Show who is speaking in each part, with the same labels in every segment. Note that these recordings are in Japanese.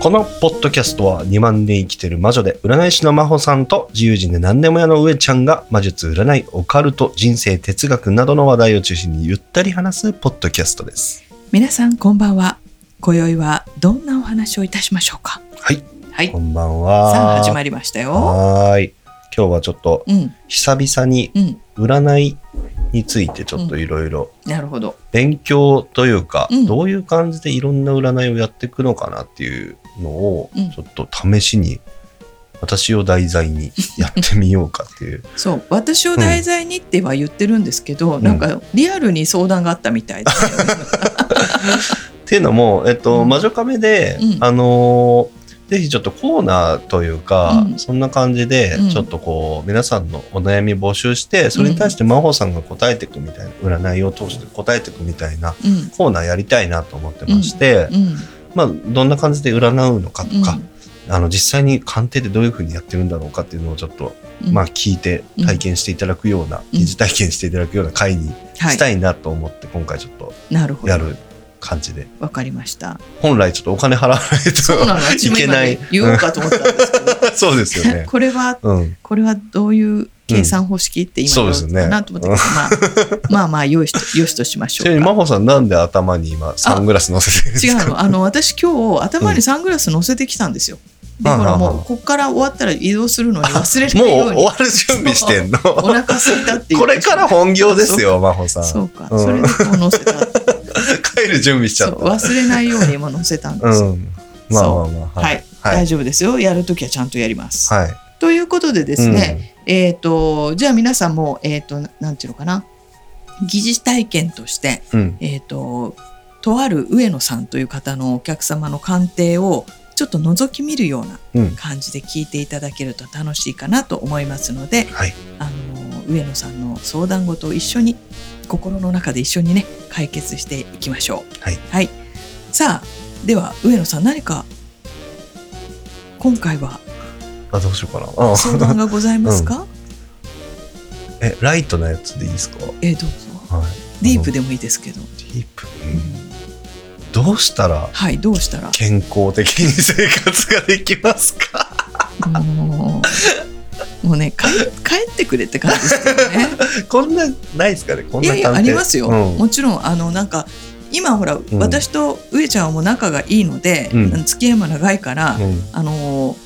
Speaker 1: このポッドキャストは2万年生きてる魔女で占い師の真帆さんと自由人で何でも屋の上ちゃんが魔術占いオカルト人生哲学などの話題を中心にゆったり話すポッドキャストです。
Speaker 2: 皆さんこんばんは。今宵はどんなお話をいたしましょうか?
Speaker 1: はい。
Speaker 2: はい。
Speaker 1: こんばんは。
Speaker 2: さあ始まりましたよ。
Speaker 1: はーい。今日はちょっと
Speaker 2: うん。
Speaker 1: 久々に
Speaker 2: うん。
Speaker 1: 占いについてちょっといろいろ
Speaker 2: なるほど。
Speaker 1: 勉強というか、
Speaker 2: うん。
Speaker 1: どういう感じでいろんな占いをやっていくのかなっていうのを
Speaker 2: うん。
Speaker 1: ちょっと試しに私を題材に やってみようかっていう。
Speaker 2: そう。私を題材にっては言ってるんですけど、
Speaker 1: ん。
Speaker 2: なんかリアルに相談があったみたいで、
Speaker 1: っていうのも、えっと
Speaker 2: うん。
Speaker 1: 魔女カメで、
Speaker 2: うん。
Speaker 1: あのーぜひちょっとコーナーというか、
Speaker 2: うん。
Speaker 1: そんな感じで
Speaker 2: うん。
Speaker 1: ちょっとこう皆さんのお悩み募集してそれに対して真帆さんが答えていくみたいな占いを通して答えていくみたいな
Speaker 2: うん。
Speaker 1: コーナーやりたいなと思ってまして、
Speaker 2: うん
Speaker 1: まあどんな感じで占うのかとか、
Speaker 2: うん。
Speaker 1: あの実際に鑑定でどういうふうにやってるんだろうかっていうのをちょっと、
Speaker 2: うん。
Speaker 1: まあ聞いて体験していただくような、
Speaker 2: うん
Speaker 1: 疑似体験していただくような回に
Speaker 2: はい。
Speaker 1: したいなと思って今回ちょっと
Speaker 2: なるほど。
Speaker 1: やる感じで。
Speaker 2: わかりました。
Speaker 1: 本来ちょっとお金払わないと
Speaker 2: そうなの。私
Speaker 1: いけない。
Speaker 2: ね言おうかと思ったんですけど、
Speaker 1: そうですよね。
Speaker 2: これは
Speaker 1: うん、
Speaker 2: これはどういう計算方式って今
Speaker 1: そうですね。
Speaker 2: 言おうかなと思ったけど、まあ、まあまあよしとよしとしましょ
Speaker 1: ちなみに
Speaker 2: う。か
Speaker 1: 真帆さんなんで頭に今サングラス乗せてるんですか？
Speaker 2: 違うの。あの私今日頭にサングラス乗せてきたんですよ、で
Speaker 1: うん
Speaker 2: ほらもうこっから終わったら移動するのに忘れない
Speaker 1: もう
Speaker 2: ように
Speaker 1: 終わる準備してんの？
Speaker 2: お腹空いたっていう。
Speaker 1: これから本業ですよ真帆さん。
Speaker 2: そうか、
Speaker 1: うん。
Speaker 2: それでこう乗せた。
Speaker 1: 帰る準備しちゃった
Speaker 2: 忘れないように今乗せたんですよ、
Speaker 1: うん。まあまあまあ。
Speaker 2: はい、
Speaker 1: はい。
Speaker 2: 大丈夫ですよ。やるときはちゃんとやります、
Speaker 1: はい。
Speaker 2: ということでですね、えっ、とじゃあ皆さんもえっ、となんていうのかな？疑似体験として
Speaker 1: うん。
Speaker 2: えっ、ととある上野さんという方のお客様の鑑定をちょっと覗き見るような
Speaker 1: うん。
Speaker 2: 感じで聞いていただけると楽しいかなと思いますので、
Speaker 1: はい。
Speaker 2: あの上野さんの相談事を一緒に心の中で一緒にね解決していきましょう。
Speaker 1: はい、
Speaker 2: さあでは上野さん何か今回は
Speaker 1: あどうしようかな。あ
Speaker 2: 相談がございますか、
Speaker 1: えライトなやつでいいですか？
Speaker 2: えーどうぞ。
Speaker 1: はい。
Speaker 2: ディープでもいいですけど、
Speaker 1: ディープ、どうしたら
Speaker 2: はいどうしたら？
Speaker 1: 健康的に生活ができますか？
Speaker 2: もうもうね帰帰ってくれって感じですけどね。
Speaker 1: こんなないですかね？こんな
Speaker 2: いやいやありますよ、
Speaker 1: うん。
Speaker 2: もちろんあのなんか今ほら、
Speaker 1: ん。
Speaker 2: 私と上ちゃんはもう仲がいいので、
Speaker 1: うん。
Speaker 2: 付き合いも長いから、
Speaker 1: うん。
Speaker 2: あの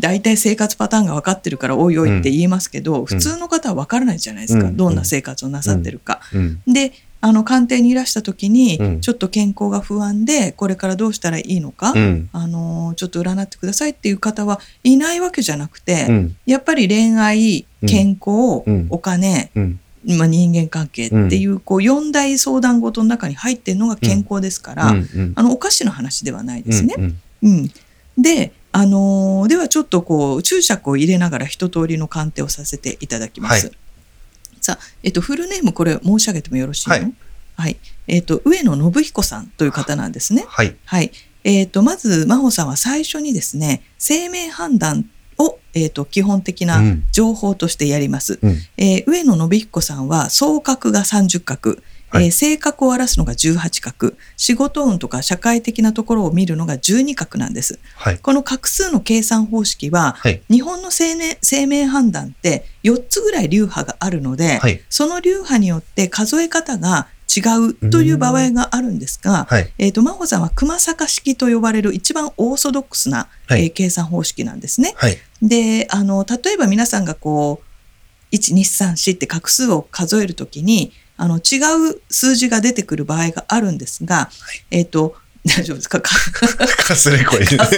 Speaker 2: 大体生活パターンが分かってるからおいおいって言えますけど、普通の方は分からないじゃないですか、
Speaker 1: うん。
Speaker 2: どんな生活をなさってるか。
Speaker 1: うん。
Speaker 2: であの鑑定にいらした時に、
Speaker 1: うん。
Speaker 2: ちょっと健康が不安でこれからどうしたらいいのか、
Speaker 1: うん。
Speaker 2: あのちょっと占ってくださいっていう方はいないわけじゃなくて、
Speaker 1: うん。
Speaker 2: やっぱり恋愛
Speaker 1: うん。
Speaker 2: 健康、
Speaker 1: うん。
Speaker 2: お金、
Speaker 1: うん。
Speaker 2: まあ、人間関係っていう,、こう4大相談事の中に入ってるのが健康ですから、
Speaker 1: うん。うん。
Speaker 2: あのお菓子の話ではないですね。
Speaker 1: うん。
Speaker 2: うん。で、あのーではちょっとこう注釈を入れながら一通りの鑑定をさせていただきます。
Speaker 1: は
Speaker 2: さあ、えっと、フルネームこれ申し上げてもよろしいの？
Speaker 1: はい、
Speaker 2: はい。えっと、上野信彦さんという方なんですね。
Speaker 1: はい。
Speaker 2: はい。えっ、と、まず、真帆さんは最初にですね、生命判断を、えっ、と、基本的な
Speaker 1: うん。
Speaker 2: 情報としてやります。
Speaker 1: うん。
Speaker 2: えー上野信彦さんは、総格が30角、
Speaker 1: はい。
Speaker 2: えー性格を荒らすのが18角、仕事運とか社会的なところを見るのが12角なんです。
Speaker 1: はい。
Speaker 2: この画数の計算方式は、
Speaker 1: はい。
Speaker 2: 日本の生命生命判断って4つぐらい流派があるので、
Speaker 1: はい。
Speaker 2: その流派によって数え方が違うという場合があるんですが、
Speaker 1: はい。
Speaker 2: えー、と真帆さんは熊坂式と呼ばれる一番オーソドックスな、
Speaker 1: はい。
Speaker 2: えー計算方式なんですね。
Speaker 1: はい。
Speaker 2: であの例えば皆さんがこう1234って画数を数えるときにあの違う数字が出てくる場合があるんですが、えっ、と 大丈夫ですか？か
Speaker 1: かすれ声
Speaker 2: か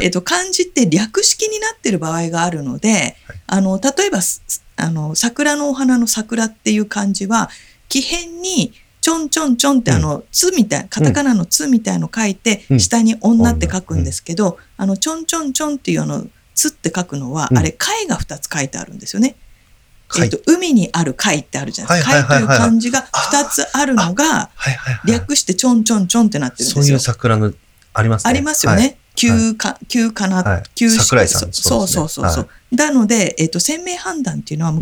Speaker 2: えっと漢字って略式になってる場合があるので、あの例えばすあの桜のお花の桜っていう漢字は木辺にちょんちょんちょんってあの、つみたい、カタカナのつみたいの書いて、
Speaker 1: うん。
Speaker 2: 下に女って書くんですけど、あの、ちょんちょんちょんっていうあの、つって書くのは、
Speaker 1: うん。
Speaker 2: あれ、貝が2つ書いてあるんですよね。
Speaker 1: 貝
Speaker 2: えっと、海にある貝ってあるじゃないですか。貝という漢字が2つあるのが。略してちょんちょんちょんってなってるんですよ
Speaker 1: そういう。桜の、ありますね。
Speaker 2: ありますよね。旧か、旧かな、
Speaker 1: はい
Speaker 2: 旧式
Speaker 1: 桜井さん
Speaker 2: そうそうそうそう。なので、えっ、と、鮮明判断っていうのは。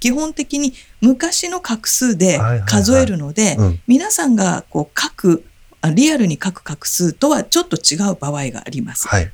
Speaker 2: 基本的に昔の画数で数えるので、
Speaker 1: うん。
Speaker 2: 皆さんがこう書く、あリアルに書く画数とはちょっと違う場合があります。
Speaker 1: はい。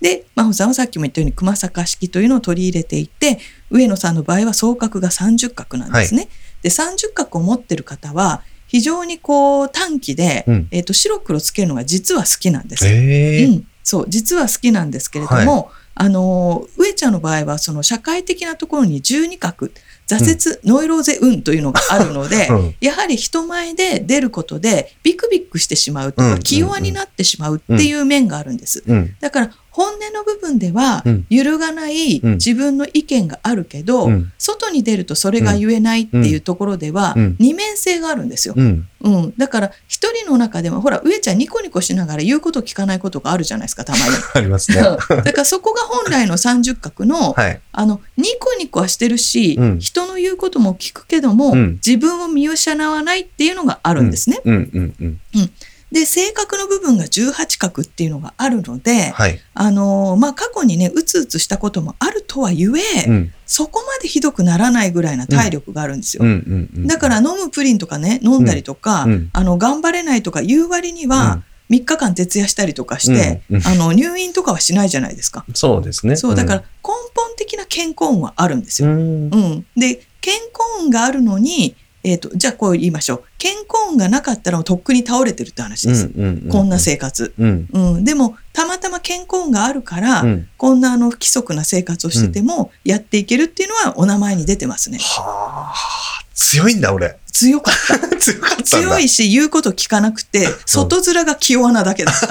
Speaker 2: で、真帆さんはさっきも言ったように熊坂式というのを取り入れていて、上野さんの場合は総角が30角なんですね。で、30角を持ってる方は、非常にこう短期で、
Speaker 1: うん
Speaker 2: えっ、と、白黒つけるのが実は好きなんです。
Speaker 1: ええ
Speaker 2: うん、そう実は好きなんですけれども、あの上ちゃんの場合はその社会的なところに十二角挫折、ノイローゼ運というのがあるので、
Speaker 1: うん。
Speaker 2: やはり人前で出ることでビクビクしてしまうとか、気弱になってしまうっていう面があるんです。
Speaker 1: うん。
Speaker 2: だから本音の部分では
Speaker 1: うん
Speaker 2: 揺るがない
Speaker 1: うん
Speaker 2: 自分の意見があるけど、
Speaker 1: うん
Speaker 2: 外に出るとそれが言えないっていうところでは
Speaker 1: うん
Speaker 2: 二面性があるんですよ。
Speaker 1: うん。
Speaker 2: うん、だから一人の中でもほら上ちゃんニコニコしながら言うこと聞かないことがあるじゃないですかたまに。
Speaker 1: ありますね。
Speaker 2: だからそこが本来の三十角の,
Speaker 1: はい。
Speaker 2: あのニコニコはしてるし、
Speaker 1: うん
Speaker 2: 人の言うことも聞くけども、
Speaker 1: うん
Speaker 2: 自分を見失わないっていうのがあるんですね。
Speaker 1: うんうんうん。
Speaker 2: で性格の部分が18角っていうのがあるので、
Speaker 1: はい。
Speaker 2: あのーまあ、過去にねうつうつしたこともあるとはゆえ、
Speaker 1: うん。
Speaker 2: そこまでひどくならないぐらいな体力があるんですよ。
Speaker 1: うんうんうん。
Speaker 2: だから飲むプリンとかね飲んだりとか、
Speaker 1: うん
Speaker 2: あの頑張れないとか言う割には、3日間徹夜したりとかして、
Speaker 1: うんうん
Speaker 2: あの入院とかはしないじゃないですか。
Speaker 1: そうですね。
Speaker 2: そうだから根本的な健康運はあるんです
Speaker 1: う
Speaker 2: よ。
Speaker 1: ん。
Speaker 2: うんで健康運があるのに、えー、とじゃあこう言いましょう健康運がなかったらとっくに倒れてるって話です、
Speaker 1: うん
Speaker 2: こんな生活。
Speaker 1: うん。
Speaker 2: うん、でもたまたま健康運があるから、
Speaker 1: うん。
Speaker 2: こんなあの不規則な生活をしててもやっていけるっていうのはお名前に出てますね。
Speaker 1: はあ。強いんだ、俺。
Speaker 2: 強かった。
Speaker 1: 強かった。
Speaker 2: 強いし言うこと聞かなくて外面が気弱なだけだった。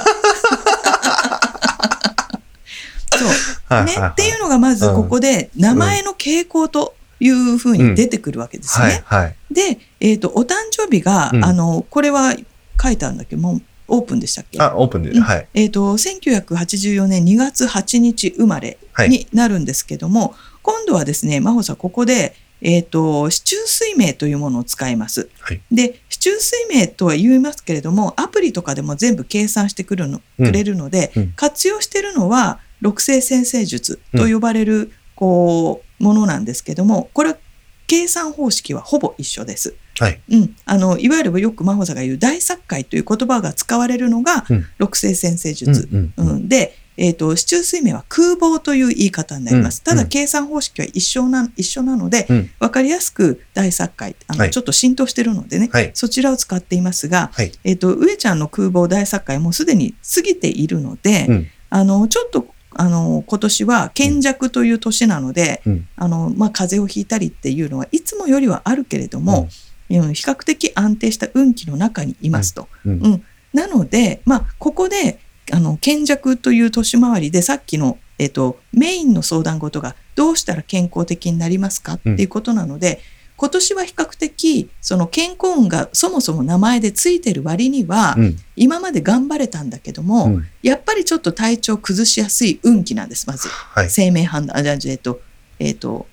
Speaker 2: そうね。っていうのがまずここで名前の傾向というふうに出てくるわけですね。
Speaker 1: はいはい。
Speaker 2: で、えー、とお誕生日が、
Speaker 1: うん。
Speaker 2: あのこれは書いてあるんだっけどもうオープンでしたっけ？
Speaker 1: あ、オープンで。
Speaker 2: うん。
Speaker 1: はい。
Speaker 2: えー、と1984年2月8日生まれ
Speaker 1: はい。
Speaker 2: になるんですけども、今度はですね真帆さんここで、えー、と市中水明というものを使います。
Speaker 1: はい。
Speaker 2: で市中水明とは言いますけれどもアプリとかでも全部計算してくるの、
Speaker 1: うん。
Speaker 2: くれるので、
Speaker 1: うん。
Speaker 2: 活用してるのは六星先生術と呼ばれる、こうものなんですけどもこれは計算方式はほぼ一緒です。
Speaker 1: はい。
Speaker 2: うん、あのいわゆるよく真帆さんが言う大作界という言葉が使われるのが、
Speaker 1: うん。
Speaker 2: 六星先生
Speaker 1: うん
Speaker 2: 術、
Speaker 1: うん。
Speaker 2: う。ん。で、えー、と市中水明は空房という言い方になります、ただ計算方式は一緒な一緒なので、
Speaker 1: うん。
Speaker 2: 分かりやすく大作界あの、
Speaker 1: はい。
Speaker 2: ちょっと浸透してるのでね、
Speaker 1: はい。
Speaker 2: そちらを使っていますが、
Speaker 1: はい。
Speaker 2: えー、と上ちゃんの空房大作界もうすでに過ぎているので、
Speaker 1: うん。
Speaker 2: あのちょっとあの今年は賢弱という年なので、
Speaker 1: うん。
Speaker 2: あのまあ、風邪をひいたりっていうのはいつもよりはあるけれども、うん。比較的安定した運気の中にいますと。
Speaker 1: うん。
Speaker 2: うん。なので、まあ、ここであの賢弱という年回りでさっきの、えっとメインの相談事がどうしたら健康的になりますかっていうことなので、今年は比較的その健康運がそもそも名前でついてる割には、
Speaker 1: うん。
Speaker 2: 今まで頑張れたんだけども、
Speaker 1: うん
Speaker 2: やっぱりちょっと体調崩しやすい運気なんですまず。
Speaker 1: はい。
Speaker 2: 生命判断あじゃあえっとえっと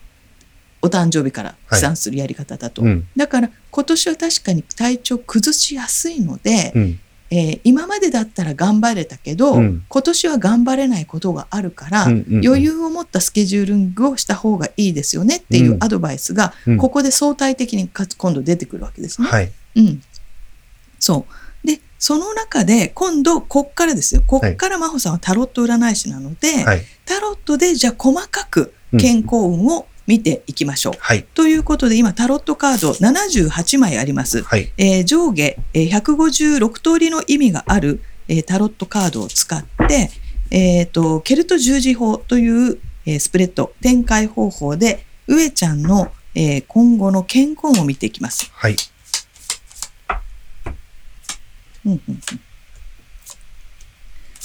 Speaker 2: お誕生日から試算するやり方だと、
Speaker 1: うん。
Speaker 2: だから今年は確かに体調崩しやすいので、
Speaker 1: うん。
Speaker 2: えー今までだったら頑張れたけど、
Speaker 1: うん。
Speaker 2: 今年は頑張れないことがあるから、
Speaker 1: うんうんうん。
Speaker 2: 余裕を持ったスケジューリングをした方がいいですよねっていううん。アドバイスが、
Speaker 1: うん。
Speaker 2: ここで相対的にか今度出てくるわけですね。
Speaker 1: はい。
Speaker 2: うん、そう。でその中で今度こっからですよ。こっから真帆さんはタロット占い師なので、
Speaker 1: はい。
Speaker 2: タロットでじゃあ細かく健康運を見ていきましょう。
Speaker 1: はい。
Speaker 2: ということで今タロットカード78枚あります。
Speaker 1: はい。
Speaker 2: えー上下、えー156通りの意味がある、えータロットカードを使って、えーとケルト十字法という、えースプレッド展開方法で上ちゃんの、えー今後の健康を見ていきます。
Speaker 1: はい。
Speaker 2: うんうんうん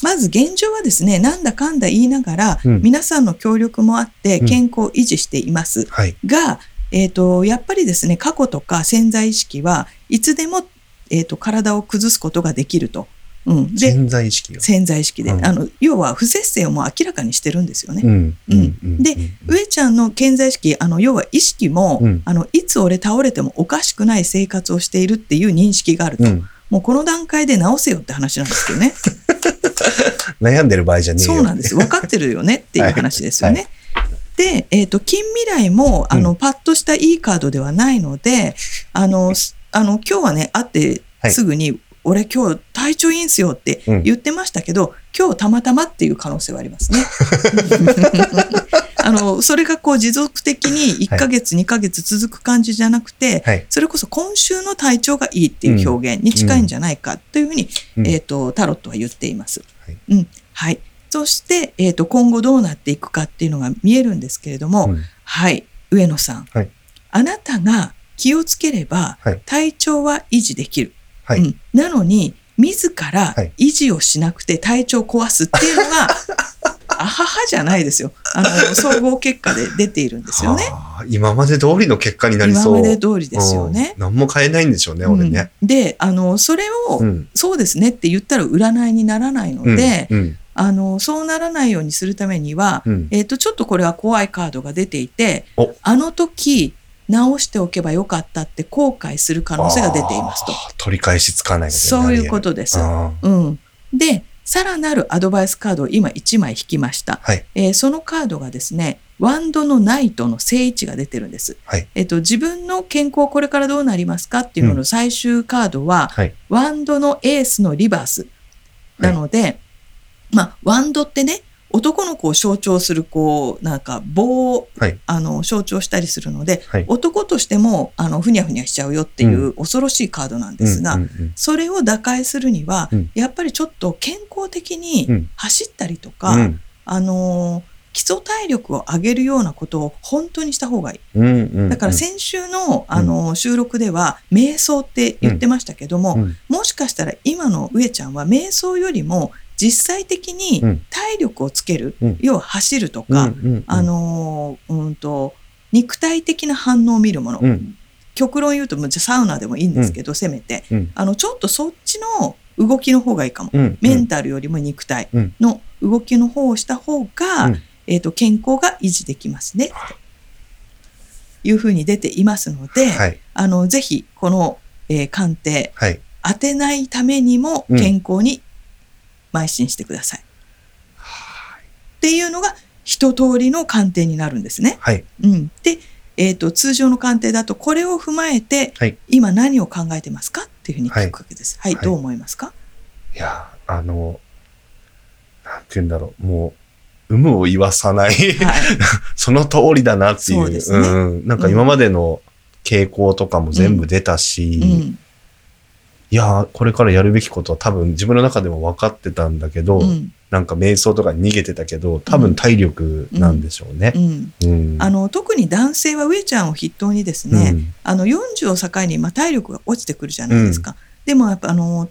Speaker 2: まず現状はですねなんだかんだ言いながら、
Speaker 1: うん。
Speaker 2: 皆さんの協力もあって
Speaker 1: うん。
Speaker 2: 健康を維持しています。
Speaker 1: はい。
Speaker 2: が、えー、とやっぱりですね過去とか潜在意識はいつでも、えー、と体を崩すことができると。うん、で
Speaker 1: 潜在意識が。
Speaker 2: 潜在意識で、
Speaker 1: うん。
Speaker 2: あの要は不節制をもう明らかにしてるんですよね。
Speaker 1: うん。
Speaker 2: うん。で上ちゃんの健在意識あの要は意識も、
Speaker 1: うん。
Speaker 2: あのいつ俺倒れてもおかしくない生活をしているっていう認識があると、
Speaker 1: うん
Speaker 2: もうこの段階で直せよって話なんですけどね。
Speaker 1: 悩んでる場合じゃねえよ。
Speaker 2: そうなんです。分かってるよねっていう話ですよね。で、えっ、と、近未来も、あの、
Speaker 1: う
Speaker 2: パッとしたいいカードではないので、あの、すあの、今日はね、会って
Speaker 1: はい
Speaker 2: すぐに、俺今日体調いいんすよって
Speaker 1: うん
Speaker 2: 言ってましたけど、今日たまたまっていう可能性はありますね。あの、それがこう持続的に1ヶ月、2ヶ月続く感じじゃなくて、
Speaker 1: はい。
Speaker 2: それこそ今週の体調がいいっていう表現に近いんじゃないかというふうに、
Speaker 1: うん
Speaker 2: えっ、と、タロットは言っています。
Speaker 1: はい
Speaker 2: うん。はい。そして、えっ、と、今後どうなっていくかっていうのが見えるんですけれども、
Speaker 1: うん
Speaker 2: はい。上野さん。
Speaker 1: はい
Speaker 2: あなたが気をつければ、
Speaker 1: はい
Speaker 2: 体調は維持できる。
Speaker 1: はい
Speaker 2: うん。なのに、自ら
Speaker 1: はい
Speaker 2: 維持をしなくて体調を壊すっていうのが、あははじゃないですよ。あの、総合結果で出ているんですよね。
Speaker 1: はあ今まで通りの結果になり
Speaker 2: 今
Speaker 1: そう。
Speaker 2: まで通りですよね。
Speaker 1: うん何も変えないんでしょうね、俺ね。
Speaker 2: うんで、あの、それを、
Speaker 1: うん。
Speaker 2: そうですねって言ったら占いにならないの
Speaker 1: うん
Speaker 2: で、
Speaker 1: うん。
Speaker 2: あの、そうならないようにするためには、
Speaker 1: うん。
Speaker 2: えっ、と、ちょっとこれは怖いカードが出ていて
Speaker 1: お、
Speaker 2: あの時、直しておけばよかったって後悔する可能性が出ていますと。
Speaker 1: 取り返しつかない
Speaker 2: そういうことです。うん。で、さらなるアドバイスカードを今1枚引きました。
Speaker 1: はい。
Speaker 2: えーそのカードがですね、ワンドのナイトの正位置が出てるんです。
Speaker 1: はい。
Speaker 2: えっ、と、自分の健康これからどうなりますかっていうのの最終カードは、
Speaker 1: はい。
Speaker 2: ワンドのエースのリバース。なので、まあ、ワンドってね、男の子を象徴する、こう、なんか棒を、
Speaker 1: はい。
Speaker 2: あの、象徴したりするので、
Speaker 1: はい。
Speaker 2: 男としても、あの、ふにゃふにゃしちゃうよっていう恐ろしいカードなんですが、
Speaker 1: うんうん
Speaker 2: それを打開するには、
Speaker 1: うん。
Speaker 2: やっぱりちょっと健康的
Speaker 1: う
Speaker 2: に
Speaker 1: ん。
Speaker 2: 走ったりと
Speaker 1: う
Speaker 2: か、
Speaker 1: ん。
Speaker 2: あのー基礎体力を上げるようなことを本当にした方がいい。
Speaker 1: うんうん
Speaker 2: だから先週の、あのー収録では瞑想って言ってましたけども、
Speaker 1: うん。
Speaker 2: もしかしたら今の上ちゃんは瞑想よりも実際的に
Speaker 1: うん。
Speaker 2: 体力をつける、
Speaker 1: うん。
Speaker 2: 要は走ると
Speaker 1: うん
Speaker 2: か、
Speaker 1: うん。
Speaker 2: あのーうんと肉体的な反応を見るもの、
Speaker 1: うん。
Speaker 2: 極論言うとじゃあサウナでもいいんですけど、せめて。
Speaker 1: うん。
Speaker 2: あのちょっとそっちの動きの方がいいかも、
Speaker 1: うん。
Speaker 2: メンタルよりも肉体
Speaker 1: うん。
Speaker 2: の動きの方をした方が、
Speaker 1: うん。
Speaker 2: えー、と健康が維持できますね、
Speaker 1: はい
Speaker 2: というふうに出ていますので、
Speaker 1: はい。
Speaker 2: あのぜひこの、えー鑑定
Speaker 1: はい。
Speaker 2: 当てないためにも
Speaker 1: うん。
Speaker 2: 健康に邁進してください。っていうのが一通りの鑑定になるんですね。
Speaker 1: はい。
Speaker 2: うん、で、えー、と通常の鑑定だとこれを踏まえて、
Speaker 1: はい
Speaker 2: 今何を考えてますかっていうふうに聞くわけです。はい、
Speaker 1: はい
Speaker 2: どう思いますか、
Speaker 1: いや、あの、なんて言うんだろう。もう、有無を言わさない。
Speaker 2: はい
Speaker 1: その通りだなっていう。
Speaker 2: うですね
Speaker 1: ん。なんか今までの傾向とかも全部出たし、
Speaker 2: うん
Speaker 1: いやー、これからやるべきことは多分自分の中でも分かってたんだけど、
Speaker 2: うん。
Speaker 1: なんか瞑想とかに逃げてたけど、多分体力なんでしょうね。
Speaker 2: う。ん。
Speaker 1: うん。
Speaker 2: あの特に男性は上ちゃんを筆頭にですね、
Speaker 1: うん。
Speaker 2: あの40を境に、まあ、体力が落ちてくるじゃないですか。でもやっぱあの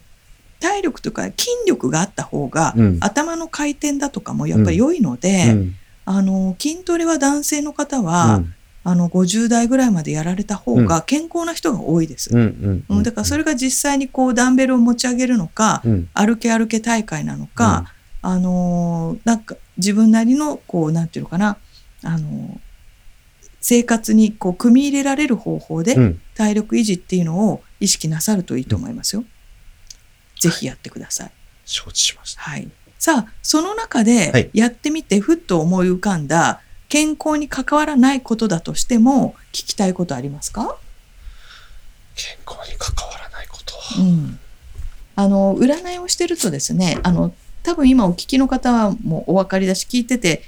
Speaker 2: 体力とか筋力があった方が、
Speaker 1: うん。
Speaker 2: 頭の回転だとかもやっぱり良いので、
Speaker 1: うん。
Speaker 2: あの筋トレは男性の方は、
Speaker 1: うん
Speaker 2: あの50代ぐらいまでやられた方が健康な人が多いです。
Speaker 1: うんうん
Speaker 2: うんだからそれが実際にこうダンベルを持ち上げるのか、
Speaker 1: うん
Speaker 2: 歩け歩け大会なのか、あのーなんか自分なりのこうなんていうのかな、あのー生活にこう組み入れられる方法で
Speaker 1: うん
Speaker 2: 体力維持っていうのを意識なさるといいと思いますよ。ぜひやってください。
Speaker 1: 承知しました。
Speaker 2: はい。さあ、その中
Speaker 1: は
Speaker 2: で
Speaker 1: い
Speaker 2: やってみてふっと思い浮かんだ健康に関わらないことだとしても聞きたいことありますか？
Speaker 1: 健康に関わらないこと。
Speaker 2: うん、あの占いをしてるとですねあの多分今お聞きの方はもうお分かりだし聞いてて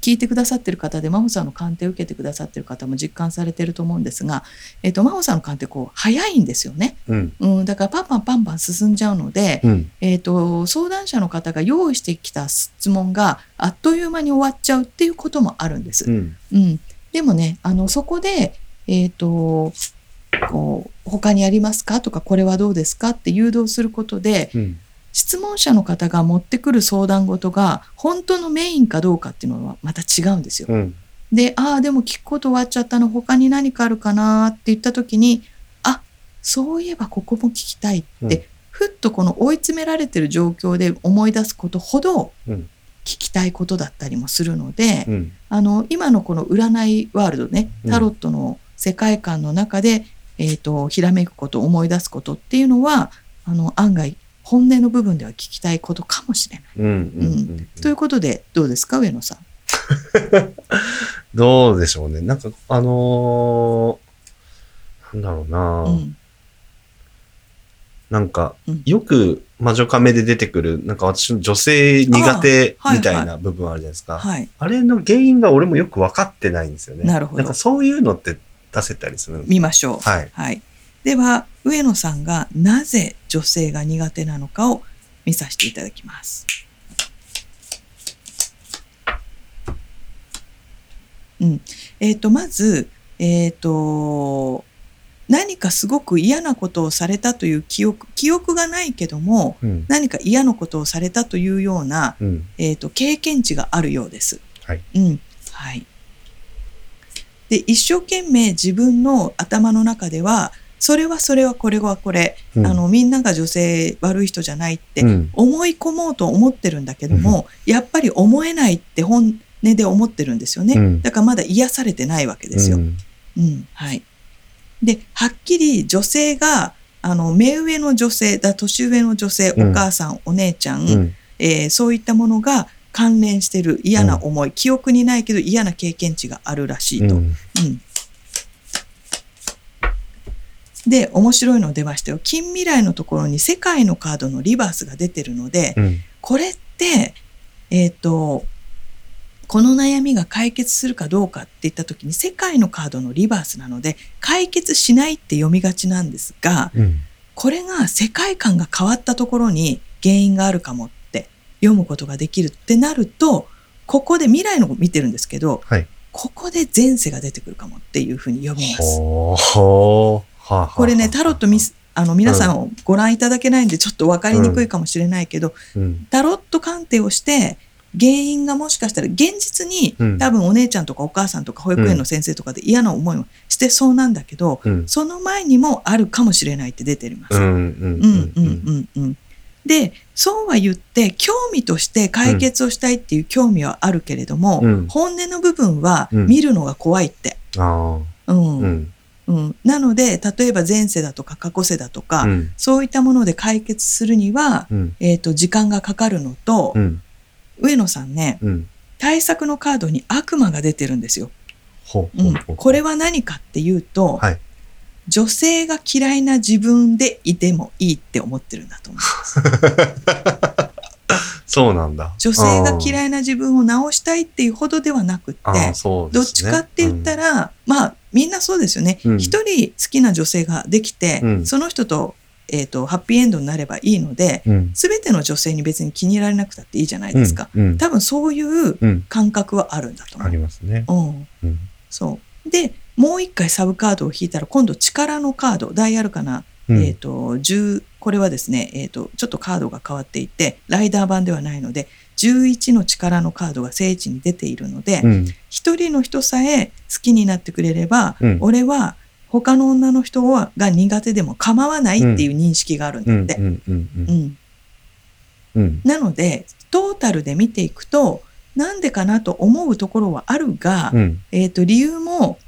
Speaker 2: 聞いてくださってる方で真帆さんの鑑定を受けてくださってる方も実感されてると思うんですが、えっと真帆さんの鑑定こう早いんですよね、
Speaker 1: うん。
Speaker 2: うん、だからパンパンパンパン進んじゃうので、
Speaker 1: うん。
Speaker 2: えっと相談者の方が用意してきた質問があっという間に終わっちゃうっていうこともあるんです。
Speaker 1: うん。
Speaker 2: うん、でもねあのそこで、えー、とこう他にありますか？とかこれはどうですか？って誘導することで
Speaker 1: うん。
Speaker 2: 質問者の方が持ってくる相談事が本当のメインかどうかっていうのはまた違うんですよ。
Speaker 1: うん。
Speaker 2: でああでも聞くこと終わっちゃったの他に何かあるかなって言った時にあそういえばここも聞きたいって、
Speaker 1: うん
Speaker 2: ふふっとこの追い詰められてる状況で思い出すことほど
Speaker 1: うん
Speaker 2: 聞きたいことだったりもするので、
Speaker 1: うん
Speaker 2: あの今のこの占いワールドね
Speaker 1: うん
Speaker 2: タロットの世界観の中で、えー、とひらめくこと思い出すことっていうのはあの案外本音の部分では聞きたいことかもしれない。
Speaker 1: うんうんうん
Speaker 2: ということでどうですか上野さん？
Speaker 1: どうでしょうね。なんか、あのーなんだろうな、
Speaker 2: うん
Speaker 1: なんか
Speaker 2: うん、
Speaker 1: よく魔女カメで出てくる、なんか私の女性苦手
Speaker 2: あはい
Speaker 1: みたいな部分あるじゃないですか。
Speaker 2: はい、
Speaker 1: あれの原因が俺もよく分かってないんですよね。
Speaker 2: なるほど
Speaker 1: んかそういうのって出せたりする
Speaker 2: 見ましょう。
Speaker 1: はい。
Speaker 2: はい、では上野さんがなぜ女性が苦手なのかを見させていただきます。うん、えっ、とまずえっ、と何かすごく嫌なことをされたという記憶記憶がないけども
Speaker 1: うん。
Speaker 2: 何か嫌なことをされたというような、
Speaker 1: うん。
Speaker 2: えー、と経験値があるようです。
Speaker 1: はい。
Speaker 2: うんはい、で一生懸命自分の頭の中ではそれはそれはこれはこれ、
Speaker 1: うん。
Speaker 2: あのみんなが女性悪い人じゃないって
Speaker 1: うん。
Speaker 2: 思い込もうと思ってるんだけども、やっぱり思えないって本音で思ってるんですよね、
Speaker 1: うん。
Speaker 2: だからまだ癒されてないわけですよ。
Speaker 1: うん。
Speaker 2: うんはい、ではっきり女性があの目上の女性だ年上の女性、
Speaker 1: うん。
Speaker 2: お母さんお姉ちゃん、
Speaker 1: うん。
Speaker 2: えーそういったものが関連してる嫌な思い、記憶にないけど嫌な経験値があるらしいと。
Speaker 1: うん。
Speaker 2: うんで面白いの出ましたよ近未来のところに世界のカードのリバースが出てるので、
Speaker 1: うん。
Speaker 2: これってえっ、とこの悩みが解決するかどうかって言った時に世界のカードのリバースなので解決しないって読みがちなんですが
Speaker 1: うん。
Speaker 2: これが世界観が変わったところに原因があるかもって読むことができるってなるとここで未来のを見てるんですけど
Speaker 1: はい。
Speaker 2: ここで前世が出てくるかもっていうふうに読みます。
Speaker 1: はあはあ
Speaker 2: これねタロットミスあの皆さんをご覧いただけないんでちょっと分かりにくいかもしれないけど、
Speaker 1: うん。
Speaker 2: タロット鑑定をして原因がもしかしたら現実に、
Speaker 1: うん
Speaker 2: 多分お姉ちゃんとかお母さんとか保育園の先生とかで嫌な思いをしてそうなんだけど、
Speaker 1: うん。
Speaker 2: その前にもあるかもしれないって出てます。
Speaker 1: うん。うん。
Speaker 2: うんうんうんうん。でそうは言って興味として解決をしたいっていう興味はあるけれども、
Speaker 1: うん
Speaker 2: 本音の部分は
Speaker 1: うん
Speaker 2: 見るのが怖いって。うん
Speaker 1: うん。
Speaker 2: うんなので例えば前世だとか過去世だとか、
Speaker 1: うん。
Speaker 2: そういったもので解決するには、
Speaker 1: うん。
Speaker 2: えー、と時間がかかるのと、
Speaker 1: うん。
Speaker 2: 上野さんね
Speaker 1: うん。
Speaker 2: 対策のカードに悪魔が出てるんですよ。
Speaker 1: ほう
Speaker 2: うん。これは何かっていうと、
Speaker 1: はい。
Speaker 2: 女性が嫌いな自分でいてもいいって思ってるんだと思う。
Speaker 1: そうなんだ。
Speaker 2: 女性が嫌いな自分を直したいっていうほどではなくって、
Speaker 1: ね
Speaker 2: どっちかって言ったら、まあみんなそうですよね。
Speaker 1: うん
Speaker 2: 一、人好きな女性ができて、
Speaker 1: うん
Speaker 2: その人と,、えー、とハッピーエンドになればいいので、
Speaker 1: うん。
Speaker 2: 全ての女性に別に気に入られなくたっていいじゃないですか。多分そういう
Speaker 1: うん。
Speaker 2: 感覚はあるんだと思う。
Speaker 1: ありますね。
Speaker 2: うん
Speaker 1: うん。
Speaker 2: そうでもう一回サブカードを引いたら今度力のカードダイヤルかな、
Speaker 1: うん
Speaker 2: えっ、と10これはですね、えー、とちょっとカードが変わっていてライダー版ではないので11の力のカードが聖地に出ているので
Speaker 1: うん。
Speaker 2: 一、人の人さえ好きになってくれれば、
Speaker 1: うん
Speaker 2: 俺は他の女の人はが苦手でも構わないっていう認識があるん
Speaker 1: うん。
Speaker 2: だって。なのでトータルで見ていくとなんでかなと思うところはあるが、
Speaker 1: うん。
Speaker 2: えー、と理由も、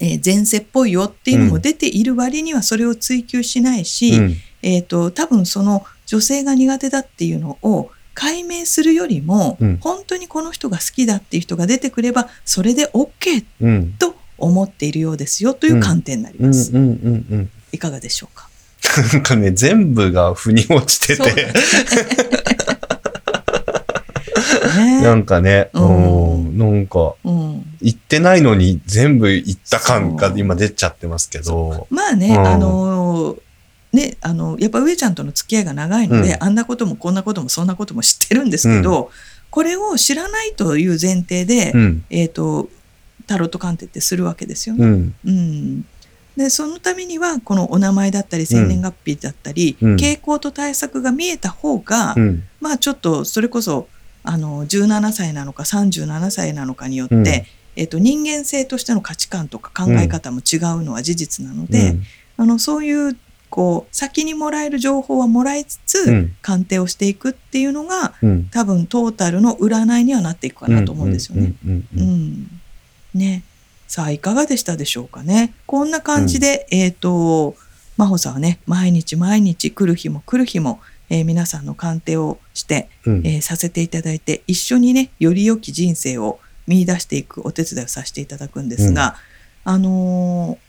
Speaker 2: えー前世っぽいよっていうのも出ている割にはそれを追求しないし、
Speaker 1: うん。
Speaker 2: えー、と多分その女性が苦手だっていうのを解明するよりも、
Speaker 1: うん。
Speaker 2: 本当にこの人が好きだっていう人が出てくればそれで OK
Speaker 1: うん。
Speaker 2: と思っているようですよという観点になり
Speaker 1: うん。
Speaker 2: ます。いかがでしょうか？
Speaker 1: なんかね、全部が腑に落ちてて、
Speaker 2: ね。
Speaker 1: なんかね、
Speaker 2: う
Speaker 1: うんん、なんか、
Speaker 2: うん、
Speaker 1: 言ってないのに全部言った感が今出ちゃってますけど、
Speaker 2: まあね、
Speaker 1: うん。
Speaker 2: あのーね、あのやっぱ上ちゃんとの付き合いが長いので、
Speaker 1: うん。
Speaker 2: あんなこともこんなこともそんなことも知ってるんですけど、これを知らないという前提で、
Speaker 1: うん、
Speaker 2: えー、とタロット鑑定ってするわけですよね。
Speaker 1: うん、
Speaker 2: うん。でそのためにはこのお名前だったり生年月日だったり、
Speaker 1: うん。
Speaker 2: 傾向と対策が見えた方が、
Speaker 1: うん、
Speaker 2: まあちょっとそれこそあの17歳なのか37歳なのかによって、
Speaker 1: うん。
Speaker 2: えっと人間性としての価値観とか考え方も違うのは事実なので、あのそういうこう先にもらえる情報はもらいつつ、
Speaker 1: うん
Speaker 2: 鑑定をしていくっていうのが
Speaker 1: うん。
Speaker 2: 多分トータルの占いにはなっていくかなと思うんですよね。
Speaker 1: うんうん
Speaker 2: う
Speaker 1: うんうん
Speaker 2: ん。ね。さあ、いかがでしたでしょうかね。こんな感じで、えっ、と、真帆さんはね、毎日毎日来る日も来る日も、えー皆さんの鑑定をして、
Speaker 1: うん
Speaker 2: えーさせていただいて、一緒にね、より良き人生を見出していくお手伝いをさせていただくんですが、あのー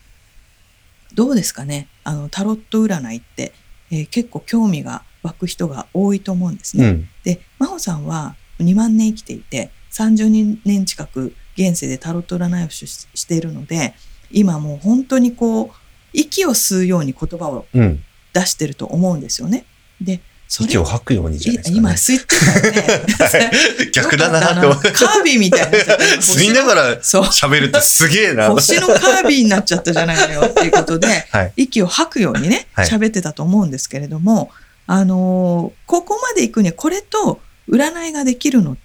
Speaker 2: どうですかね？あの、タロット占いって、えー結構興味が湧く人が多いと思うんですね。
Speaker 1: うん。
Speaker 2: で真帆さんは2万年生きていて30年近く現世でタロット占いをししているので今もう本当にこう息を吸うように言葉を
Speaker 1: うん。
Speaker 2: 出してると思うんですよね。でそれ
Speaker 1: 息を吐くようにじゃないですか、ね。
Speaker 2: 今吸ってたよね。
Speaker 1: 逆だなって
Speaker 2: よ
Speaker 1: 思う
Speaker 2: かったなカービィみたいにな。
Speaker 1: 吸いながら
Speaker 2: そう
Speaker 1: 喋るってすげえな。
Speaker 2: 星のカービィになっちゃったじゃないのよっていうことで、
Speaker 1: はい。
Speaker 2: 息を吐くようにね
Speaker 1: はい
Speaker 2: 喋ってたと思うんですけれども、あのーここまで行くにはこれと占いができるの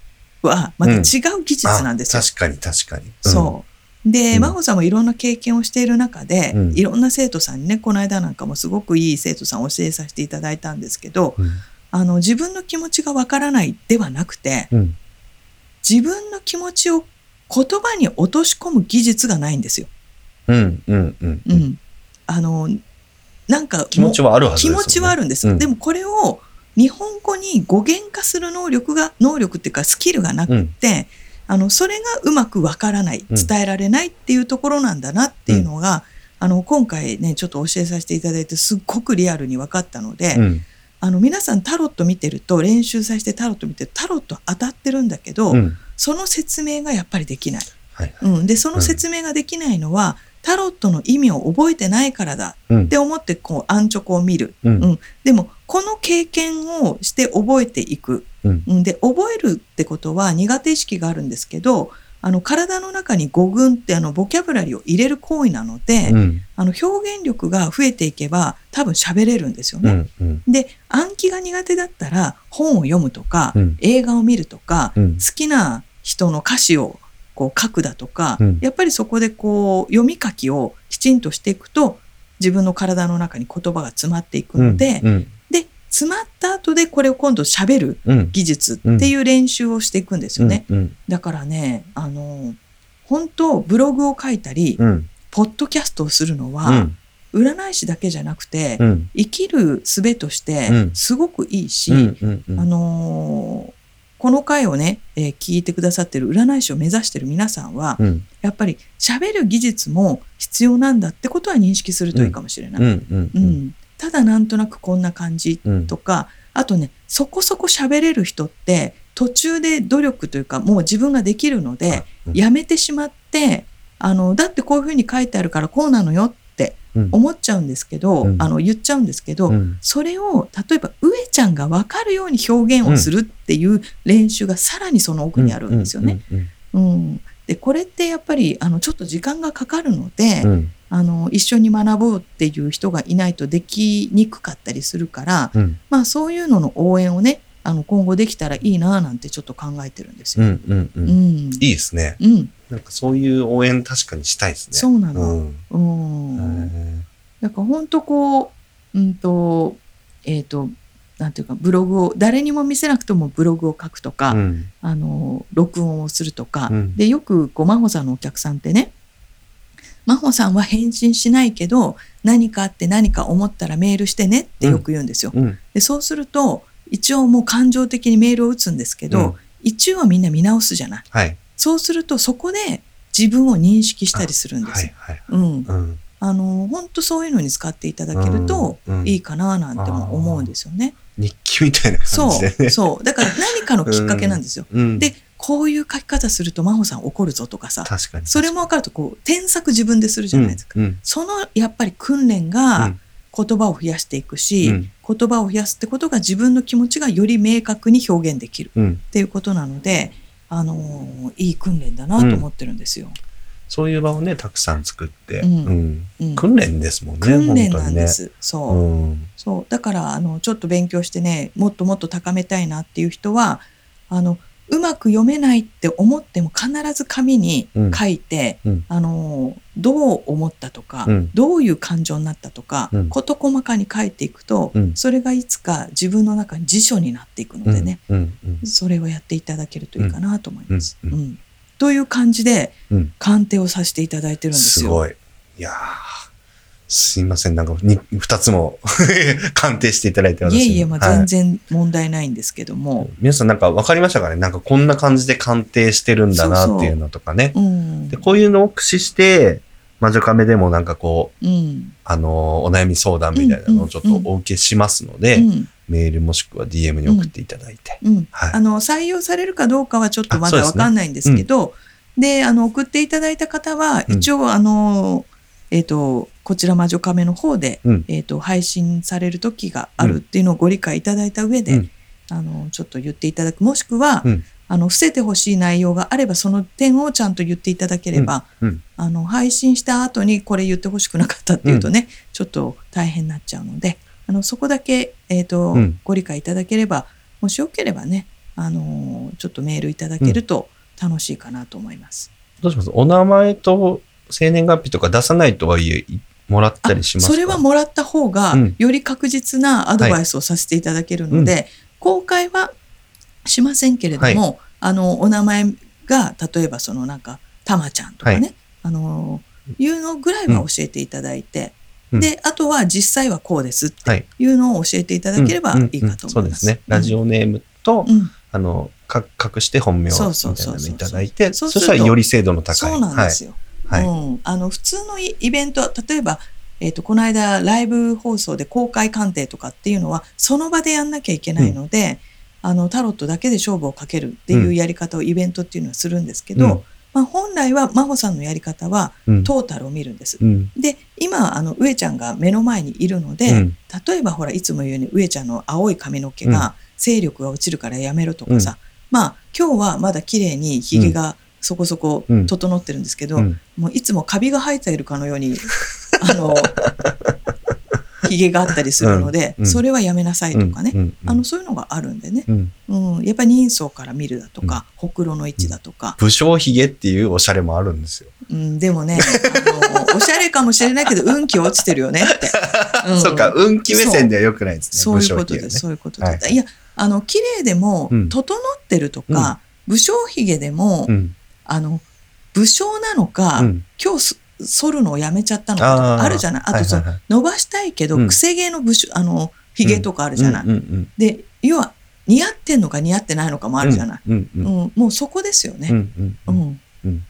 Speaker 2: はまた違う技術なんですよ。
Speaker 1: あ確かに確かに。うん
Speaker 2: そうで、
Speaker 1: うん
Speaker 2: 真帆さんもいろんな経験をしている中で、
Speaker 1: うん
Speaker 2: いろんな生徒さんにねこの間なんかもすごくいい生徒さんを教えさせていただいたんですけど
Speaker 1: うん。
Speaker 2: あの自分の気持ちがわからないではなくて
Speaker 1: うん。
Speaker 2: 自分の気持ちを言葉に落とし込む技術がないんですよ。
Speaker 1: うん。うん。うん。
Speaker 2: うん、あのなんか
Speaker 1: 気持ちはあるはずね。
Speaker 2: 持ちはあるんです、
Speaker 1: うん
Speaker 2: でもこれを日本語に語源化する能力が能力っていうかスキルがなくって、あのそれがうまくわからない
Speaker 1: うん
Speaker 2: 伝えられないっていうところなんだなっていうのが、あの今回ねちょっと教えさせていただいてすっごくリアルに分かったので、
Speaker 1: うん。
Speaker 2: あの皆さんタロット見てると練習させてタロット見てるとタロット当たってるんだけど、
Speaker 1: うん。
Speaker 2: その説明がやっぱりできない。
Speaker 1: はい。
Speaker 2: うん、でその説明ができないのは、タロットの意味を覚えてないからだ
Speaker 1: うん
Speaker 2: って思ってこうアンチョコを見る、
Speaker 1: うん
Speaker 2: うんでもこの経験をして覚えていく、
Speaker 1: うん
Speaker 2: うんで覚えるってことは苦手意識があるんですけどあの体の中に語群ってあのボキャブラリーを入れる行為なので、
Speaker 1: うん。
Speaker 2: あの表現力が増えていけば多分喋れるんですよね。
Speaker 1: うん。うん。
Speaker 2: で暗記が苦手だったら本を読むとか、
Speaker 1: うん
Speaker 2: 映画を見るとか、
Speaker 1: うん
Speaker 2: 好きな人の歌詞をこう書くだとか、
Speaker 1: うん
Speaker 2: やっぱりそこでこう読み書きをきちんとしていくと自分の体の中に言葉が詰まっていくので、
Speaker 1: うん。
Speaker 2: で詰まった後でこれを今度喋る
Speaker 1: うん。
Speaker 2: 技術っていう練習をしていくんですよね。
Speaker 1: うん。
Speaker 2: だからねあの本当ブログを書いたり、
Speaker 1: うん。
Speaker 2: ポッドキャストをするのは、
Speaker 1: うん。
Speaker 2: 占い師だけじゃなくて、
Speaker 1: うん。
Speaker 2: 生きる術として
Speaker 1: うん
Speaker 2: すごくいいし、
Speaker 1: うん。うん。
Speaker 2: あのーこの回をね、えー聞いてくださってる占い師を目指してる皆さんは、
Speaker 1: うん。
Speaker 2: やっぱり喋る技術も必要なんだってことは認識するといいかもしれない。
Speaker 1: う
Speaker 2: うん
Speaker 1: ん。うん。
Speaker 2: ただなんとなくこんな感じ
Speaker 1: うん。
Speaker 2: とか、あとね、そこそこ喋れる人って途中で努力というかもう自分ができるので、
Speaker 1: うん
Speaker 2: やめてしまって、あの、だってこういうふうに書いてあるからこうなのよって
Speaker 1: うん
Speaker 2: 思っちゃうんですけど、
Speaker 1: うん
Speaker 2: あの、言っちゃうんですけど、
Speaker 1: うん。
Speaker 2: それを例えば上ちゃんが分かるように表現をするっていう練習がさらにその奥にあるんですよね。。うんでこれってやっぱりあのちょっと時間がかかるので、
Speaker 1: うん。
Speaker 2: あの一緒に学ぼうっていう人がいないとできにくかったりするから、
Speaker 1: うん。
Speaker 2: まあ、そういうのの応援をねあの今後できたらいいななんてちょっと考えてるんですよ。
Speaker 1: うん。うん。う。
Speaker 2: うんん
Speaker 1: いいですね。
Speaker 2: うん
Speaker 1: なんかそういう応援確かにしたいですね。
Speaker 2: そうなの。
Speaker 1: うん。
Speaker 2: うんから本当こう、うんと、えっ、と、なんていうか、ブログを、誰にも見せなくてもブログを書くとか、
Speaker 1: ーうん。
Speaker 2: あの、録音をするとか、
Speaker 1: うん
Speaker 2: で、よく、こう、真帆さんのお客さんってね、真帆さんは返信しないけど、何かあって何か思ったらメールしてねってよく言うんですよ。
Speaker 1: うん。
Speaker 2: で、そうすると、一応もう感情的にメールを打つんですけど、
Speaker 1: うん
Speaker 2: 一応はみんな見直すじゃない。
Speaker 1: はい。
Speaker 2: そうすると、そこで自分を認識したりするんですよ。本当そういうのに使っていただけると
Speaker 1: うんうん
Speaker 2: いいかななんても思うんですよね。
Speaker 1: 日記みたいな
Speaker 2: そう
Speaker 1: 感じでね。、
Speaker 2: そう。だから何かのきっかけなんですよ。
Speaker 1: うん。
Speaker 2: で、こういう書き方すると真帆さん怒るぞとかさ、
Speaker 1: 確かに。
Speaker 2: それも分かるとこう、添削自分でするじゃないですか。
Speaker 1: うん。うん
Speaker 2: そのやっぱり訓練
Speaker 1: う
Speaker 2: が
Speaker 1: ん
Speaker 2: 言葉を増やしていくし、
Speaker 1: うん
Speaker 2: 言葉を増やすってことが自分の気持ちがより明確に表現できる
Speaker 1: うん。
Speaker 2: っていうことなので、あのーいい訓練だなと思ってるんですよ。
Speaker 1: そういう場をね、たくさん作って。
Speaker 2: うん
Speaker 1: うん。
Speaker 2: うん
Speaker 1: 訓練ですもんね。
Speaker 2: 訓練。なんです。そう。
Speaker 1: うん。
Speaker 2: そう。だから、あの、ちょっと勉強してね、もっともっと高めたいなっていう人は、あの、うまく読めないって思っても必ず紙に書いて、
Speaker 1: うん。
Speaker 2: あのどう思ったとか、
Speaker 1: うん。
Speaker 2: どういう感情になったとか、
Speaker 1: うん。
Speaker 2: 事細かに書いていくと、
Speaker 1: うん。
Speaker 2: それがいつか自分の中に辞書になっていくのでね、それをやっていただけるといいかなと思います。
Speaker 1: うん。
Speaker 2: という感じで
Speaker 1: うん。
Speaker 2: 鑑定をさせていただいてるんですよ。
Speaker 1: すごい。いやーすいません。なんかに、二つも 鑑定していただいて
Speaker 2: いえいえ、まあ、
Speaker 1: はい。
Speaker 2: 全然問題ないんですけども、
Speaker 1: 皆さんなんか分かりましたかね？なんかこんな感じで鑑定してるんだなっていうのとかね。
Speaker 2: うん。
Speaker 1: で、こういうのを駆使して、魔女カメでもなんかこう、
Speaker 2: うん。
Speaker 1: あのーお悩み相談みたいなのをちょっとお受けしますので、
Speaker 2: うん。
Speaker 1: メールもしくは DM に送っていただいて。
Speaker 2: うん。
Speaker 1: はい。
Speaker 2: あの採用されるかどうかはちょっとまだわかんないんですけど、であの送っていただいた方は
Speaker 1: うん。
Speaker 2: 一応、あのえっ、とこちら魔女カメの方で、
Speaker 1: うん。
Speaker 2: えっ、と配信される時があるっていうのをご理解いただいた上で、
Speaker 1: うん。
Speaker 2: あのちょっと言っていただく。もしくは、
Speaker 1: うん。
Speaker 2: あの伏せてほしい内容があればその点をちゃんと言っていただければ、あの配信した後にこれ言ってほしくなかったっていうとね、ちょっと大変になっちゃうのであのそこだけ、えーと
Speaker 1: うん。
Speaker 2: ご理解いただければもしよければね、あのーちょっとメールいただけると楽しいかなと思います。
Speaker 1: どうします？お名前と生年月日とか出さないとはいえ、いもらったりしますか？
Speaker 2: それはもらった方が
Speaker 1: うん
Speaker 2: より確実なアドバイスをさせていただけるので、公開はしませんけれども、あのお名前が例えばそのなんかたまちゃんとかね、
Speaker 1: は
Speaker 2: あのいうのぐらいは教えていただいて、
Speaker 1: うん
Speaker 2: であとは実際はこうですって
Speaker 1: はい。
Speaker 2: いうのを教えていただければいいかと思います。
Speaker 1: そうですね。ラジオネームと、
Speaker 2: うん
Speaker 1: あの、か隠して本名みたいなのいただいて、
Speaker 2: そ
Speaker 1: したらより精度の高い。
Speaker 2: そうなんですよ。
Speaker 1: はい。はい。
Speaker 2: うん、あの普通のイイベント例えば、えー、とこの間ライブ放送で公開鑑定とかっていうのはその場でやんなきゃいけないので、あのタロットだけで勝負をかけるっていうやり方をイベントっていうのはするんですけど、
Speaker 1: うん。
Speaker 2: まあ、本来は真帆さんのやり方は
Speaker 1: うん。
Speaker 2: トータルを見るんです。
Speaker 1: うん。
Speaker 2: で今あの上ちゃんが目の前にいるので、
Speaker 1: うん。
Speaker 2: 例えばほらいつも言うように上ちゃんの青い髪の毛が勢力が落ちるからやめろとかさ、まあ今日はまだ綺麗にひげがそこそこ
Speaker 1: うん。
Speaker 2: 整ってるんですけど、
Speaker 1: うん。
Speaker 2: もういつもカビが生えているかのように あのひげがあったりするので、
Speaker 1: うん。うん。
Speaker 2: それはやめなさいとかね、
Speaker 1: うん。うん。
Speaker 2: あのそういうのがあるんでね、
Speaker 1: うん。
Speaker 2: うん、やっぱり人相から見るだとか、ほくろの位置だとか、
Speaker 1: 武将髭っていうおしゃれもあるんですよ。
Speaker 2: うん、でもねあのおしゃれかもしれないけど運気落ちてるよねって。うん。
Speaker 1: そうか、運気目線では良くないですね。
Speaker 2: そう。いうことです、そういうこと
Speaker 1: はい
Speaker 2: です。い、や、あの、綺麗でも
Speaker 1: うん、
Speaker 2: 整ってるとか、武将髭でも、
Speaker 1: うん。
Speaker 2: あの、武将なのか、
Speaker 1: うん
Speaker 2: 今日す剃るのをやめちゃったのかとかあるじゃない？あとその、
Speaker 1: はいはいはい
Speaker 2: 伸ばしたいけど、
Speaker 1: うん
Speaker 2: 癖毛の武将、あの、髭とかあるじゃない？
Speaker 1: うんうん
Speaker 2: で、要は、似合ってんのか似合ってないのかもあるじゃない？
Speaker 1: うんうん
Speaker 2: うん、もうそこですよね。
Speaker 1: うんうん
Speaker 2: う
Speaker 1: うん
Speaker 2: ん。
Speaker 1: うん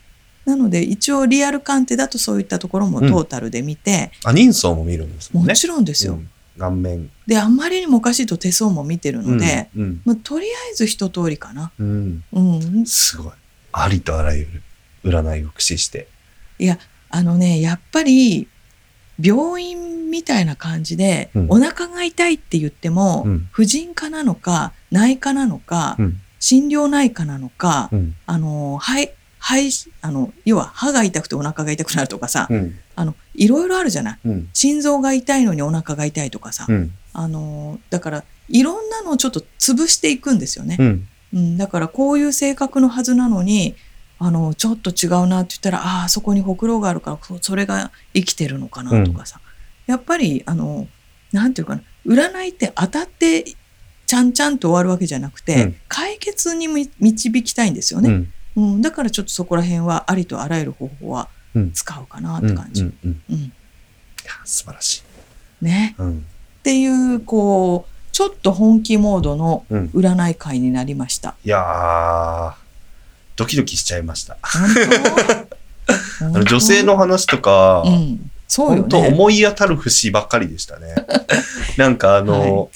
Speaker 2: なので、一応リアル鑑定だとそういったところもトータルで見て、
Speaker 1: あ、人相も見るんですもんね。
Speaker 2: もちろんですよ。
Speaker 1: うん顔面。
Speaker 2: で、あんまりにもおかしいと手相も見てるので、
Speaker 1: うん
Speaker 2: まあ、とりあえず一通りかな。
Speaker 1: うん。
Speaker 2: うん。
Speaker 1: すごい。ありとあらゆる占いを駆使して。
Speaker 2: いや、あのね、やっぱり、病院みたいな感じで、
Speaker 1: うん
Speaker 2: お腹が痛いって言っても、
Speaker 1: うん
Speaker 2: 婦人科なのか、内科なのか、
Speaker 1: うん
Speaker 2: 心療内科なのか、
Speaker 1: うん。
Speaker 2: あの、肺、肺、あの、要は歯が痛くてお腹が痛くなるとかさ、
Speaker 1: うん。
Speaker 2: あの、いろいろあるじゃない。
Speaker 1: うん。
Speaker 2: 心臓が痛いのにお腹が痛いとかさ、
Speaker 1: うん。
Speaker 2: あの、だから、いろんなのをちょっと潰していくんですよね。
Speaker 1: うん。
Speaker 2: うん、だからこういう性格のはずなのにあのちょっと違うなって言ったらああそこにほくろがあるからそそれが生きてるのかなとかさ、やっぱりあのなんていうかな占いって当たってちゃんちゃんと終わるわけじゃなくて、
Speaker 1: うん
Speaker 2: 解決にみ導きたいんですよね、
Speaker 1: うん。
Speaker 2: うんだからちょっとそこら辺はありとあらゆる方法は
Speaker 1: うん
Speaker 2: 使うかなって感じ。
Speaker 1: うん素晴らしい。
Speaker 2: ね、
Speaker 1: うん。
Speaker 2: っていうこうちょっと本気モードの
Speaker 1: うん。
Speaker 2: 占い会になりました。
Speaker 1: いやー、ドキドキしちゃいました。女性の話とか、
Speaker 2: うん、そうよ
Speaker 1: 本当
Speaker 2: ね。
Speaker 1: 思い当たる節ばっかりでしたね。なんかあの、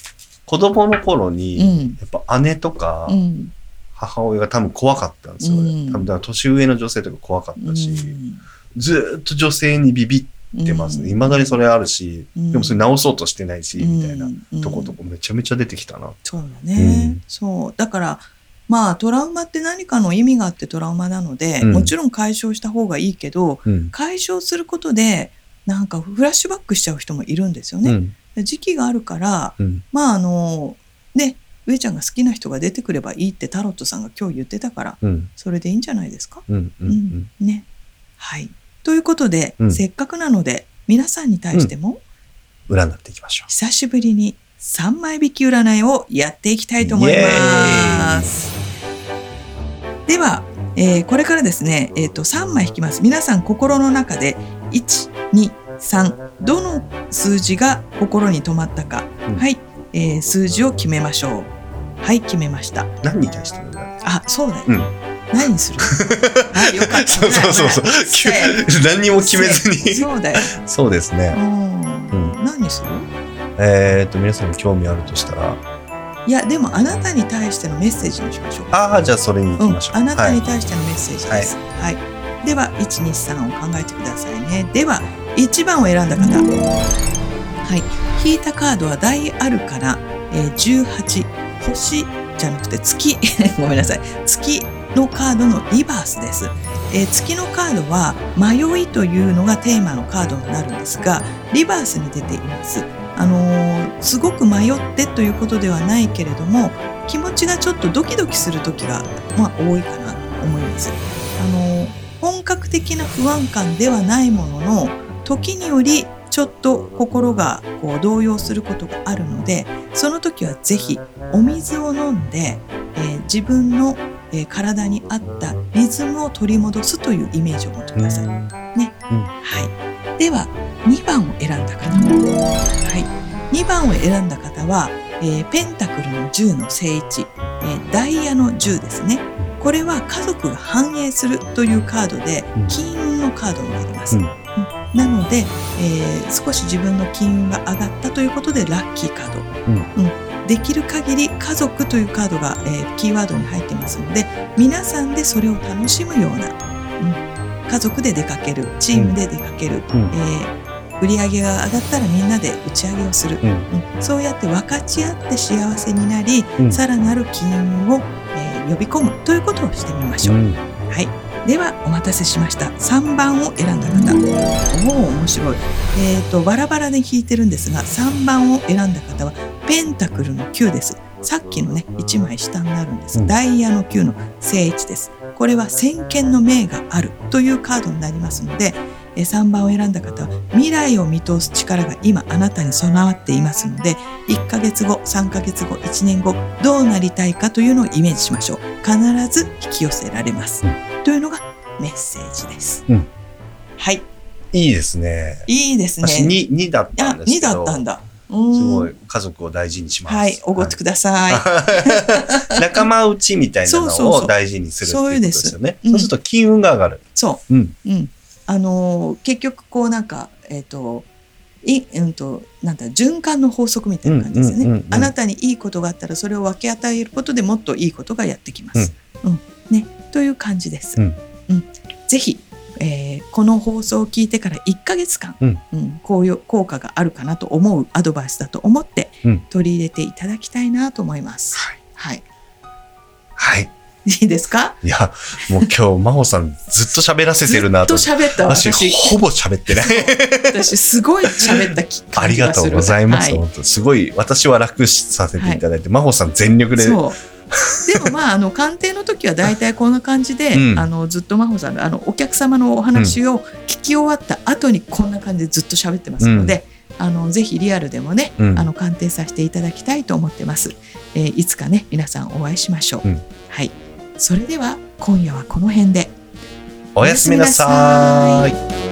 Speaker 1: 子供の頃に、
Speaker 2: うん
Speaker 1: やっぱ姉とか
Speaker 2: うん
Speaker 1: 母親が多分怖かったんですよね。
Speaker 2: うん
Speaker 1: 多分だから年上の女性とか怖かったし、
Speaker 2: うん
Speaker 1: ずーっと女性にビビってますね。未だにそれあるし、
Speaker 2: うん。
Speaker 1: でもそれ直そうとしてないし、みたいな
Speaker 2: うん。
Speaker 1: とことかめちゃめちゃ出てきたな。
Speaker 2: そうだね、
Speaker 1: うん。
Speaker 2: そう。だからまあトラウマって何かの意味があってトラウマなので、
Speaker 1: うん。
Speaker 2: もちろん解消した方がいいけど
Speaker 1: うん。
Speaker 2: 解消することでなんかフラッシュバックしちゃう人もいるんですよね。
Speaker 1: うん。
Speaker 2: 時期があるから
Speaker 1: うん。
Speaker 2: まああのね上ちゃんが好きな人が出てくればいいってタロットさんが今日言ってたから
Speaker 1: うん。
Speaker 2: それでいいんじゃないですか、
Speaker 1: うん。
Speaker 2: ね。はいということで、
Speaker 1: うん
Speaker 2: せっかくなので皆さんに対しても
Speaker 1: 占っていきましょ
Speaker 2: 久しぶりに3枚引き占いをやっていきたいと思います。では、えーこれからですね、えー、と3枚引きます。皆さん心の中で1、2、3どの数字が心に留まったか、
Speaker 1: うん
Speaker 2: はい、えー数字を決めましょう。はい、決めました。
Speaker 1: う何に対しての占い
Speaker 2: あ、そうだよ。
Speaker 1: うん
Speaker 2: 何にする？あ、よかった。
Speaker 1: そうそうそうそう何にも決めずに
Speaker 2: そうだよ。
Speaker 1: そうですね
Speaker 2: うん
Speaker 1: うん
Speaker 2: 何にする？
Speaker 1: えっと皆さん興味あるとしたら
Speaker 2: いや、でもあなたに対してのメッセージにしましょう。
Speaker 1: ああじゃあそれに行
Speaker 2: うん
Speaker 1: きましょ、う、
Speaker 2: あなたに
Speaker 1: はい
Speaker 2: 対してのメッセージです。はい。では、1、2、3を考えてくださいね。では、1番を選んだ方。はい。引いたカードは大アルカナ、えー18、星じゃなくて月、ごめんなさい。月のカードのリバースです。えー月のカードは迷いというのがテーマのカードになるんですが、リバースに出ています。あのーすごく迷ってということではないけれども、気持ちがちょっとドキドキする時が、まあ、多いかなと思います。あの本格的な不安感ではないものの時によりちょっと心がこう動揺することがあるのでその時はぜひお水を飲んで、えー自分の、えー体に合ったリズムを取り戻すというイメージを持ってください。
Speaker 1: うん。
Speaker 2: はい、では2番を選んだ方、はい、2番を選んだ方は、えーペンタクルの10の正位置、えーダイヤの10ですね。これは家族が繁栄するというカードで
Speaker 1: うん。
Speaker 2: 金運のカードになります、
Speaker 1: うん。
Speaker 2: うん。なので、えー少し自分の金運が上がったということでラッキーカード、うんできる限り家族というカードが、えーキーワードに入ってますので皆さんでそれを楽しむような、うん家族で出かけるチームで出かける、
Speaker 1: うん。
Speaker 2: えー売り上げが上がったらみんなで打ち上げをする、
Speaker 1: うん。
Speaker 2: うん。そうやって分かち合って幸せになり、
Speaker 1: うん。
Speaker 2: さらなる金運を、えー呼び込むということをしてみましょう。
Speaker 1: うん。
Speaker 2: はい、ではお待たせしました。3番を選んだ方。おお面白い。えっ、とバラバラで弾いてるんですが3番を選んだ方はペンタクルの9です。さっきのね1枚下になるんです、
Speaker 1: うん。
Speaker 2: ダイヤの9の正位置です。これは先見の明がある。というカードになりますのでえー3番を選んだ方は未来を見通す力が今あなたに備わっていますので1ヶ月後3ヶ月後1年後どうなりたいかというのをイメージしましょう。必ず引き寄せられます、
Speaker 1: うん。
Speaker 2: というのがメッセージです、
Speaker 1: うん。
Speaker 2: はい。
Speaker 1: いいですね。
Speaker 2: いいですね。
Speaker 1: 私 2, 2だった
Speaker 2: あ2
Speaker 1: んですけど。
Speaker 2: だったんだ。うん
Speaker 1: すごい家族を大事にします。
Speaker 2: はいおごってください、
Speaker 1: はい。仲間内みたいなのを大事にするっていうことですよね。そうす。ると金運が上がる。
Speaker 2: そ
Speaker 1: う。ん。
Speaker 2: う、うん、あのー結局こうなんかえっ、というんとなんだ循環の法則みたいな感じですよね、
Speaker 1: うんうんうんうん。
Speaker 2: あなたにいいことがあったらそれを分け与えることでもっといいことがやってきます、うん。ね、という感じです、
Speaker 1: うん。
Speaker 2: うん。ぜひ、えーこの放送を聞いてから1ヶ月間、
Speaker 1: うん。
Speaker 2: うんこういう効果があるかなと思うアドバイスだと思って
Speaker 1: うん。
Speaker 2: 取り入れていただきたいなと思います、
Speaker 1: はい。
Speaker 2: はい、
Speaker 1: はい。
Speaker 2: いいですか？
Speaker 1: いやもう今日真帆さんずっと喋らせてるなと。
Speaker 2: ずっと喋った。
Speaker 1: 私
Speaker 2: 私
Speaker 1: ほぼ喋ってない。
Speaker 2: 私すごい喋ったき
Speaker 1: ありがとうございます、
Speaker 2: はい。
Speaker 1: 本当すごい私は楽させていただいて、真帆さん全力で
Speaker 2: そうでもまああの鑑定の時は大体こんな感じで、
Speaker 1: うん。
Speaker 2: あのずっと真帆さんがあのお客様のお話を聞き終わった後にこんな感じでずっと喋ってますので、あのぜひリアルでもね、
Speaker 1: うん。
Speaker 2: あの鑑定させていただきたいと思ってます、えーいつかね皆さんお会いしましょう、
Speaker 1: うん。
Speaker 2: はい。それでは今夜はこの辺で。
Speaker 1: おやすみなさ
Speaker 2: おやすみなさ
Speaker 1: い